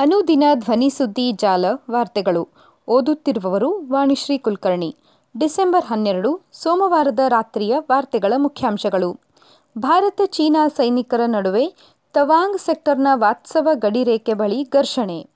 ಅನುದಿನ ಧ್ವನಿ ಸುದ್ದಿ ಜಾಲ ವಾರ್ತೆಗಳು. ಓದುತ್ತಿರುವವರು ವಾಣಿಶ್ರೀ ಕುಲಕರ್ಣಿ. ಡಿಸೆಂಬರ್ ಹನ್ನೆರಡು, ಸೋಮವಾರದ ರಾತ್ರಿಯ ವಾರ್ತೆಗಳ ಮುಖ್ಯಾಂಶಗಳು. ಭಾರತ ಚೀನಾ ಸೈನಿಕರ ನಡುವೆ ತವಾಂಗ್ ಸೆಕ್ಟರ್ನ ವಾತ್ಸವ ಗಡಿ ರೇಖೆ ಬಳಿ ಘರ್ಷಣೆ.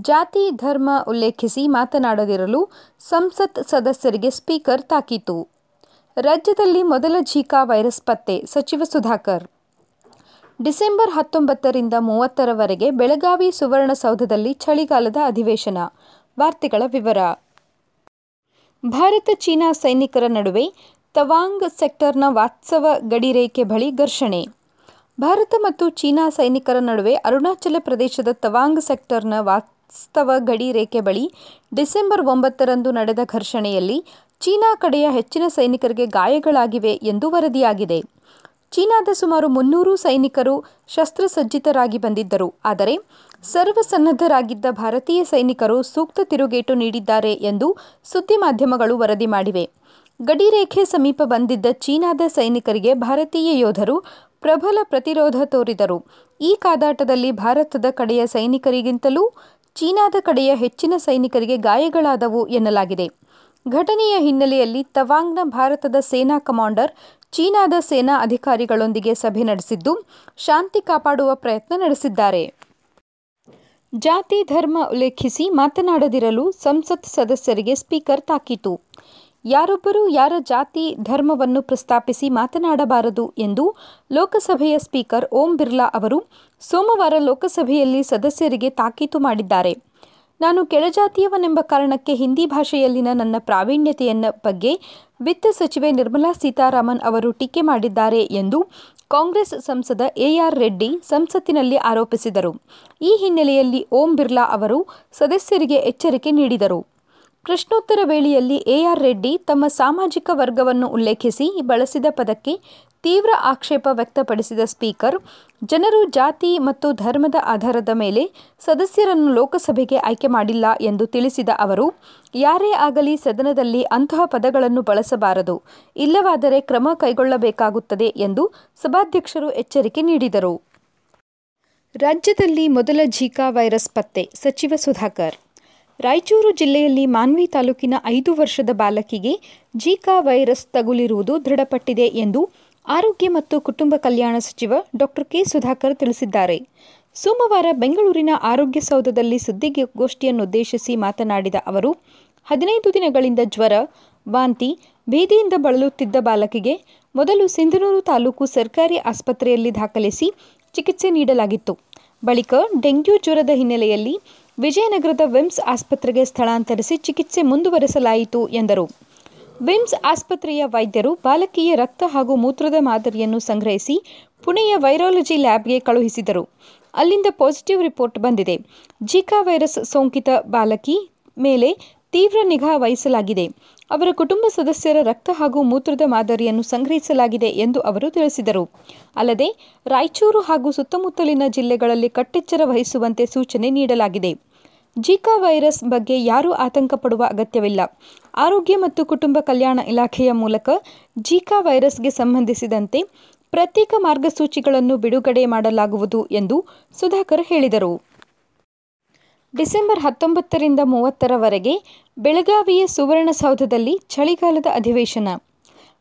ಜಾತಿ, ಧರ್ಮ ಉಲ್ಲೇಖಿಸಿ ಮಾತನಾಡದಿರಲು ಸಂಸತ್ ಸದಸ್ಯರಿಗೆ ಸ್ಪೀಕರ್ ತಾಕೀತು. ರಾಜ್ಯದಲ್ಲಿ ಮೊದಲ ಝೀಕಾ ವೈರಸ್ ಪತ್ತೆ, ಸಚಿವ ಸುಧಾಕರ್. ಡಿಸೆಂಬರ್ ಹತ್ತೊಂಬತ್ತರಿಂದ ಮೂವತ್ತರವರೆಗೆ ಬೆಳಗಾವಿ ಸುವರ್ಣಸೌಧದಲ್ಲಿ ಚಳಿಗಾಲದ ಅಧಿವೇಶನ. ವಾರ್ತೆಗಳ ವಿವರ. ಭಾರತ ಚೀನಾ ಸೈನಿಕರ ನಡುವೆ ತವಾಂಗ್ ಸೆಕ್ಟರ್ನ ವಾತ್ಸವ ಗಡಿರೇಖೆ ಬಳಿ ಘರ್ಷಣೆ. ಭಾರತ ಮತ್ತು ಚೀನಾ ಸೈನಿಕರ ನಡುವೆ ಅರುಣಾಚಲ ಪ್ರದೇಶದ ತವಾಂಗ್ ಸೆಕ್ಟರ್ನ ವಾಸ್ತವ ಗಡಿ ರೇಖೆ ಬಳಿ ಡಿಸೆಂಬರ್ ಒಂಬತ್ತರಂದು ನಡೆದ ಘರ್ಷಣೆಯಲ್ಲಿ ಚೀನಾ ಕಡೆಯ ಹೆಚ್ಚಿನ ಸೈನಿಕರಿಗೆ ಗಾಯಗಳಾಗಿವೆ ಎಂದು ವರದಿಯಾಗಿದೆ. ಚೀನಾದ ಸುಮಾರು ಮುನ್ನೂರು ಸೈನಿಕರು ಶಸ್ತ್ರಸಜ್ಜಿತರಾಗಿ ಬಂದಿದ್ದರು. ಆದರೆ ಸರ್ವಸನ್ನದ್ಧರಾಗಿದ್ದ ಭಾರತೀಯ ಸೈನಿಕರು ಸೂಕ್ತ ತಿರುಗೇಟು ನೀಡಿದ್ದಾರೆ ಎಂದು ಸುದ್ದಿ ಮಾಧ್ಯಮಗಳು ವರದಿ ಮಾಡಿವೆ. ಗಡಿರೇಖೆ ಸಮೀಪ ಬಂದಿದ್ದ ಚೀನಾದ ಸೈನಿಕರಿಗೆ ಭಾರತೀಯ ಯೋಧರು ಪ್ರಬಲ ಪ್ರತಿರೋಧ ತೋರಿದರು. ಈ ಕಾದಾಟದಲ್ಲಿ ಭಾರತದ ಕಡೆಯ ಸೈನಿಕರಿಗಿಂತಲೂ ಚೀನಾದ ಕಡೆಯ ಹೆಚ್ಚಿನ ಸೈನಿಕರಿಗೆ ಗಾಯಗಳಾದವು ಎನ್ನಲಾಗಿದೆ. ಘಟನೆಯ ಹಿನ್ನೆಲೆಯಲ್ಲಿ ತವಾಂಗ್ನ ಭಾರತದ ಸೇನಾ ಕಮಾಂಡರ್, ಚೀನಾದ ಸೇನಾ ಅಧಿಕಾರಿಗಳೊಂದಿಗೆ ಸಭೆ ನಡೆಸಿದ್ದು, ಶಾಂತಿ ಕಾಪಾಡುವ ಪ್ರಯತ್ನ ನಡೆಸಿದ್ದಾರೆ. ಜಾತಿ, ಧರ್ಮ ಉಲ್ಲೇಖಿಸಿ ಮಾತನಾಡದಿರಲು ಸಂಸತ್ ಸದಸ್ಯರಿಗೆ ಸ್ಪೀಕರ್ ತಾಕೀತು. ಯಾರೊಬ್ಬರೂ ಯಾರ ಜಾತಿ, ಧರ್ಮವನ್ನು ಪ್ರಸ್ತಾಪಿಸಿ ಮಾತನಾಡಬಾರದು ಎಂದು ಲೋಕಸಭೆಯ ಸ್ಪೀಕರ್ ಓಂ ಬಿರ್ಲಾ ಅವರು ಸೋಮವಾರ ಲೋಕಸಭೆಯಲ್ಲಿ ಸದಸ್ಯರಿಗೆ ತಾಕೀತು ಮಾಡಿದ್ದಾರೆ. ನಾನು ಕೆಳಜಾತಿಯವನೆಂಬ ಕಾರಣಕ್ಕೆ ಹಿಂದಿ ಭಾಷೆಯಲ್ಲಿನ ನನ್ನ ಪ್ರಾವೀಣ್ಯತೆಯನ್ನು ಬಗ್ಗೆ ವಿತ್ತ ಸಚಿವೆ ನಿರ್ಮಲಾ ಸೀತಾರಾಮನ್ ಅವರು ಟೀಕೆ ಮಾಡಿದ್ದಾರೆ ಎಂದು ಕಾಂಗ್ರೆಸ್ ಸಂಸದ ಎಆರ್ ರೆಡ್ಡಿ ಸಂಸತ್ತಿನಲ್ಲಿ ಆರೋಪಿಸಿದರು. ಈ ಹಿನ್ನೆಲೆಯಲ್ಲಿ ಓಂ ಬಿರ್ಲಾ ಅವರು ಸದಸ್ಯರಿಗೆ ಎಚ್ಚರಿಕೆ ನೀಡಿದರು. ಪ್ರಶ್ನೋತ್ತರ ವೇಳೆಯಲ್ಲಿ ಎಆರ್ ರೆಡ್ಡಿ ತಮ್ಮ ಸಾಮಾಜಿಕ ವರ್ಗವನ್ನು ಉಲ್ಲೇಖಿಸಿ ಬಳಸಿದ ಪದಕ್ಕೆ ತೀವ್ರ ಆಕ್ಷೇಪ ವ್ಯಕ್ತಪಡಿಸಿದ ಸ್ಪೀಕರ್, ಜನರು ಜಾತಿ ಮತ್ತು ಧರ್ಮದ ಆಧಾರದ ಮೇಲೆ ಸದಸ್ಯರನ್ನು ಲೋಕಸಭೆಗೆ ಆಯ್ಕೆ ಮಾಡಿಲ್ಲ ಎಂದು ತಿಳಿಸಿದ ಅವರು, ಯಾರೇ ಆಗಲಿ ಸದನದಲ್ಲಿ ಅಂತಹ ಪದಗಳನ್ನು ಬಳಸಬಾರದು, ಇಲ್ಲವಾದರೆ ಕ್ರಮ ಕೈಗೊಳ್ಳಬೇಕಾಗುತ್ತದೆ ಎಂದು ಸಭಾಧ್ಯಕ್ಷರು ಎಚ್ಚರಿಕೆ ನೀಡಿದರು. ರಾಜ್ಯದಲ್ಲಿ ಮೊದಲ ಝೀಕಾ ವೈರಸ್ ಪತ್ತೆ, ಸಚಿವ ಸುಧಾಕರ್. ರಾಯಚೂರು ಜಿಲ್ಲೆಯಲ್ಲಿ ಮಾನ್ವಿ ತಾಲೂಕಿನ ಐದು ವರ್ಷದ ಬಾಲಕಿಗೆ ಜೀಕಾ ವೈರಸ್ ತಗುಲಿರುವುದು ದೃಢಪಟ್ಟಿದೆ ಎಂದು ಆರೋಗ್ಯ ಮತ್ತು ಕುಟುಂಬ ಕಲ್ಯಾಣ ಸಚಿವ ಡಾಕ್ಟರ್ ಕೆ ಸುಧಾಕರ್ ತಿಳಿಸಿದ್ದಾರೆ. ಸೋಮವಾರ ಬೆಂಗಳೂರಿನ ಆರೋಗ್ಯ ಸೌಧದಲ್ಲಿ ಸುದ್ದಿಗೋಷ್ಠಿಯನ್ನುದ್ದೇಶಿಸಿ ಮಾತನಾಡಿದ ಅವರು, ಹದಿನೈದು ದಿನಗಳಿಂದ ಜ್ವರ, ವಾಂತಿ ಭೇದಿಯಿಂದ ಬಳಲುತ್ತಿದ್ದ ಬಾಲಕಿಗೆ ಮೊದಲು ಸಿಂಧನೂರು ತಾಲೂಕು ಸರ್ಕಾರಿ ಆಸ್ಪತ್ರೆಯಲ್ಲಿ ದಾಖಲಿಸಿ ಚಿಕಿತ್ಸೆ ನೀಡಲಾಗಿತ್ತು. ಬಳಿಕ ಡೆಂಗ್ಯೂ ಜ್ವರದ ಹಿನ್ನೆಲೆಯಲ್ಲಿ ವಿಜಯನಗರದ ವಿಮ್ಸ್ ಆಸ್ಪತ್ರೆಗೆ ಸ್ಥಳಾಂತರಿಸಿ ಚಿಕಿತ್ಸೆ ಮುಂದುವರೆಸಲಾಯಿತು ಎಂದರು. ವಿಮ್ಸ್ ಆಸ್ಪತ್ರೆಯ ವೈದ್ಯರು ಬಾಲಕಿಯ ರಕ್ತ ಹಾಗೂ ಮೂತ್ರದ ಮಾದರಿಯನ್ನು ಸಂಗ್ರಹಿಸಿ ಪುಣೆಯ ವೈರಾಲಜಿ ಲ್ಯಾಬ್ಗೆ ಕಳುಹಿಸಿದರು. ಅಲ್ಲಿಂದ ಪಾಸಿಟಿವ್ ರಿಪೋರ್ಟ್ ಬಂದಿದೆ. ಜಿಕಾ ವೈರಸ್ ಸೋಂಕಿತ ಬಾಲಕಿ ಮೇಲೆ ತೀವ್ರ ನಿಗಾ ವಹಿಸಲಾಗಿದೆ. ಅವರ ಕುಟುಂಬ ಸದಸ್ಯರ ರಕ್ತ ಹಾಗೂ ಮೂತ್ರದ ಮಾದರಿಯನ್ನು ಸಂಗ್ರಹಿಸಲಾಗಿದೆ ಎಂದು ಅವರು ತಿಳಿಸಿದರು. ಅಲ್ಲದೆ, ರಾಯಚೂರು ಹಾಗೂ ಸುತ್ತಮುತ್ತಲಿನ ಜಿಲ್ಲೆಗಳಲ್ಲಿ ಕಟ್ಟೆಚ್ಚರ ವಹಿಸುವಂತೆ ಸೂಚನೆ ನೀಡಲಾಗಿದೆ. ಜಿಕಾ ವೈರಸ್ ಬಗ್ಗೆ ಯಾರೂ ಆತಂಕ ಪಡುವ ಅಗತ್ಯವಿಲ್ಲ. ಆರೋಗ್ಯ ಮತ್ತು ಕುಟುಂಬ ಕಲ್ಯಾಣ ಇಲಾಖೆಯ ಮೂಲಕ ಜಿಕಾ ವೈರಸ್ಗೆ ಸಂಬಂಧಿಸಿದಂತೆ ಪ್ರತ್ಯೇಕ ಮಾರ್ಗಸೂಚಿಗಳನ್ನು ಬಿಡುಗಡೆ ಮಾಡಲಾಗುವುದು ಎಂದು ಸುಧಾಕರ್ ಹೇಳಿದರು. ಡಿಸೆಂಬರ್ ಹತ್ತೊಂಬತ್ತರಿಂದ ಮೂವತ್ತರವರೆಗೆ ಬೆಳಗಾವಿಯ ಸುವರ್ಣಸೌಧದಲ್ಲಿ ಚಳಿಗಾಲದ ಅಧಿವೇಶನ.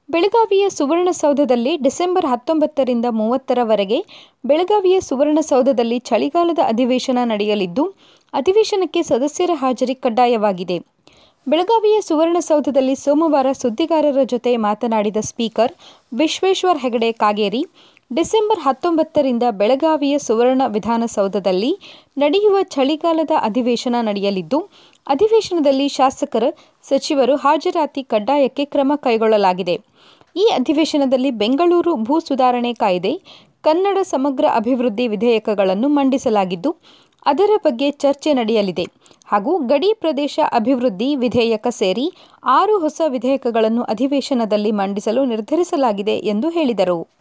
ಬೆಳಗಾವಿಯ ಸುವರ್ಣಸೌಧದಲ್ಲಿ ಡಿಸೆಂಬರ್ ಹತ್ತೊಂಬತ್ತರಿಂದ ಮೂವತ್ತರವರೆಗೆ ಬೆಳಗಾವಿಯ ಸುವರ್ಣಸೌಧದಲ್ಲಿ ಚಳಿಗಾಲದ ಅಧಿವೇಶನ ನಡೆಯಲಿದ್ದು, ಅಧಿವೇಶನಕ್ಕೆ ಸದಸ್ಯರ ಹಾಜರಿ ಕಡ್ಡಾಯವಾಗಿದೆ. ಬೆಳಗಾವಿಯ ಸುವರ್ಣಸೌಧದಲ್ಲಿ ಸೋಮವಾರ ಸುದ್ದಿಗಾರರ ಜೊತೆ ಮಾತನಾಡಿದ ಸ್ಪೀಕರ್ ವಿಶ್ವೇಶ್ವರ ಹೆಗಡೆ ಕಾಗೇರಿ ಡಿಸೆಂಬರ್ ಹತ್ತೊಂಬತ್ತರಿಂದ ಬೆಳಗಾವಿಯ ಸುವರ್ಣ ವಿಧಾನಸೌಧದಲ್ಲಿ ನಡೆಯುವ ಚಳಿಗಾಲದ ಅಧಿವೇಶನ ನಡೆಯಲಿದ್ದು, ಅಧಿವೇಶನದಲ್ಲಿ ಶಾಸಕರ, ಸಚಿವರು ಹಾಜರಾತಿ ಕಡ್ಡಾಯಕ್ಕೆ ಕ್ರಮ ಕೈಗೊಳ್ಳಲಾಗಿದೆ. ಈ ಅಧಿವೇಶನದಲ್ಲಿ ಬೆಂಗಳೂರು ಭೂ ಸುಧಾರಣೆ ಕಾಯ್ದೆ, ಕನ್ನಡ ಸಮಗ್ರ ಅಭಿವೃದ್ಧಿ ವಿಧೇಯಕಗಳನ್ನು ಮಂಡಿಸಲಾಗಿದ್ದು, ಅದರ ಬಗ್ಗೆ ಚರ್ಚೆ ನಡೆಯಲಿದೆ. ಹಾಗೂ ಗಡಿ ಪ್ರದೇಶ ಅಭಿವೃದ್ಧಿ ವಿಧೇಯಕ ಸೇರಿ ಆರು ಹೊಸ ವಿಧೇಯಕಗಳನ್ನು ಅಧಿವೇಶನದಲ್ಲಿ ಮಂಡಿಸಲು ನಿರ್ಧರಿಸಲಾಗಿದೆ ಎಂದು ಹೇಳಿದರು.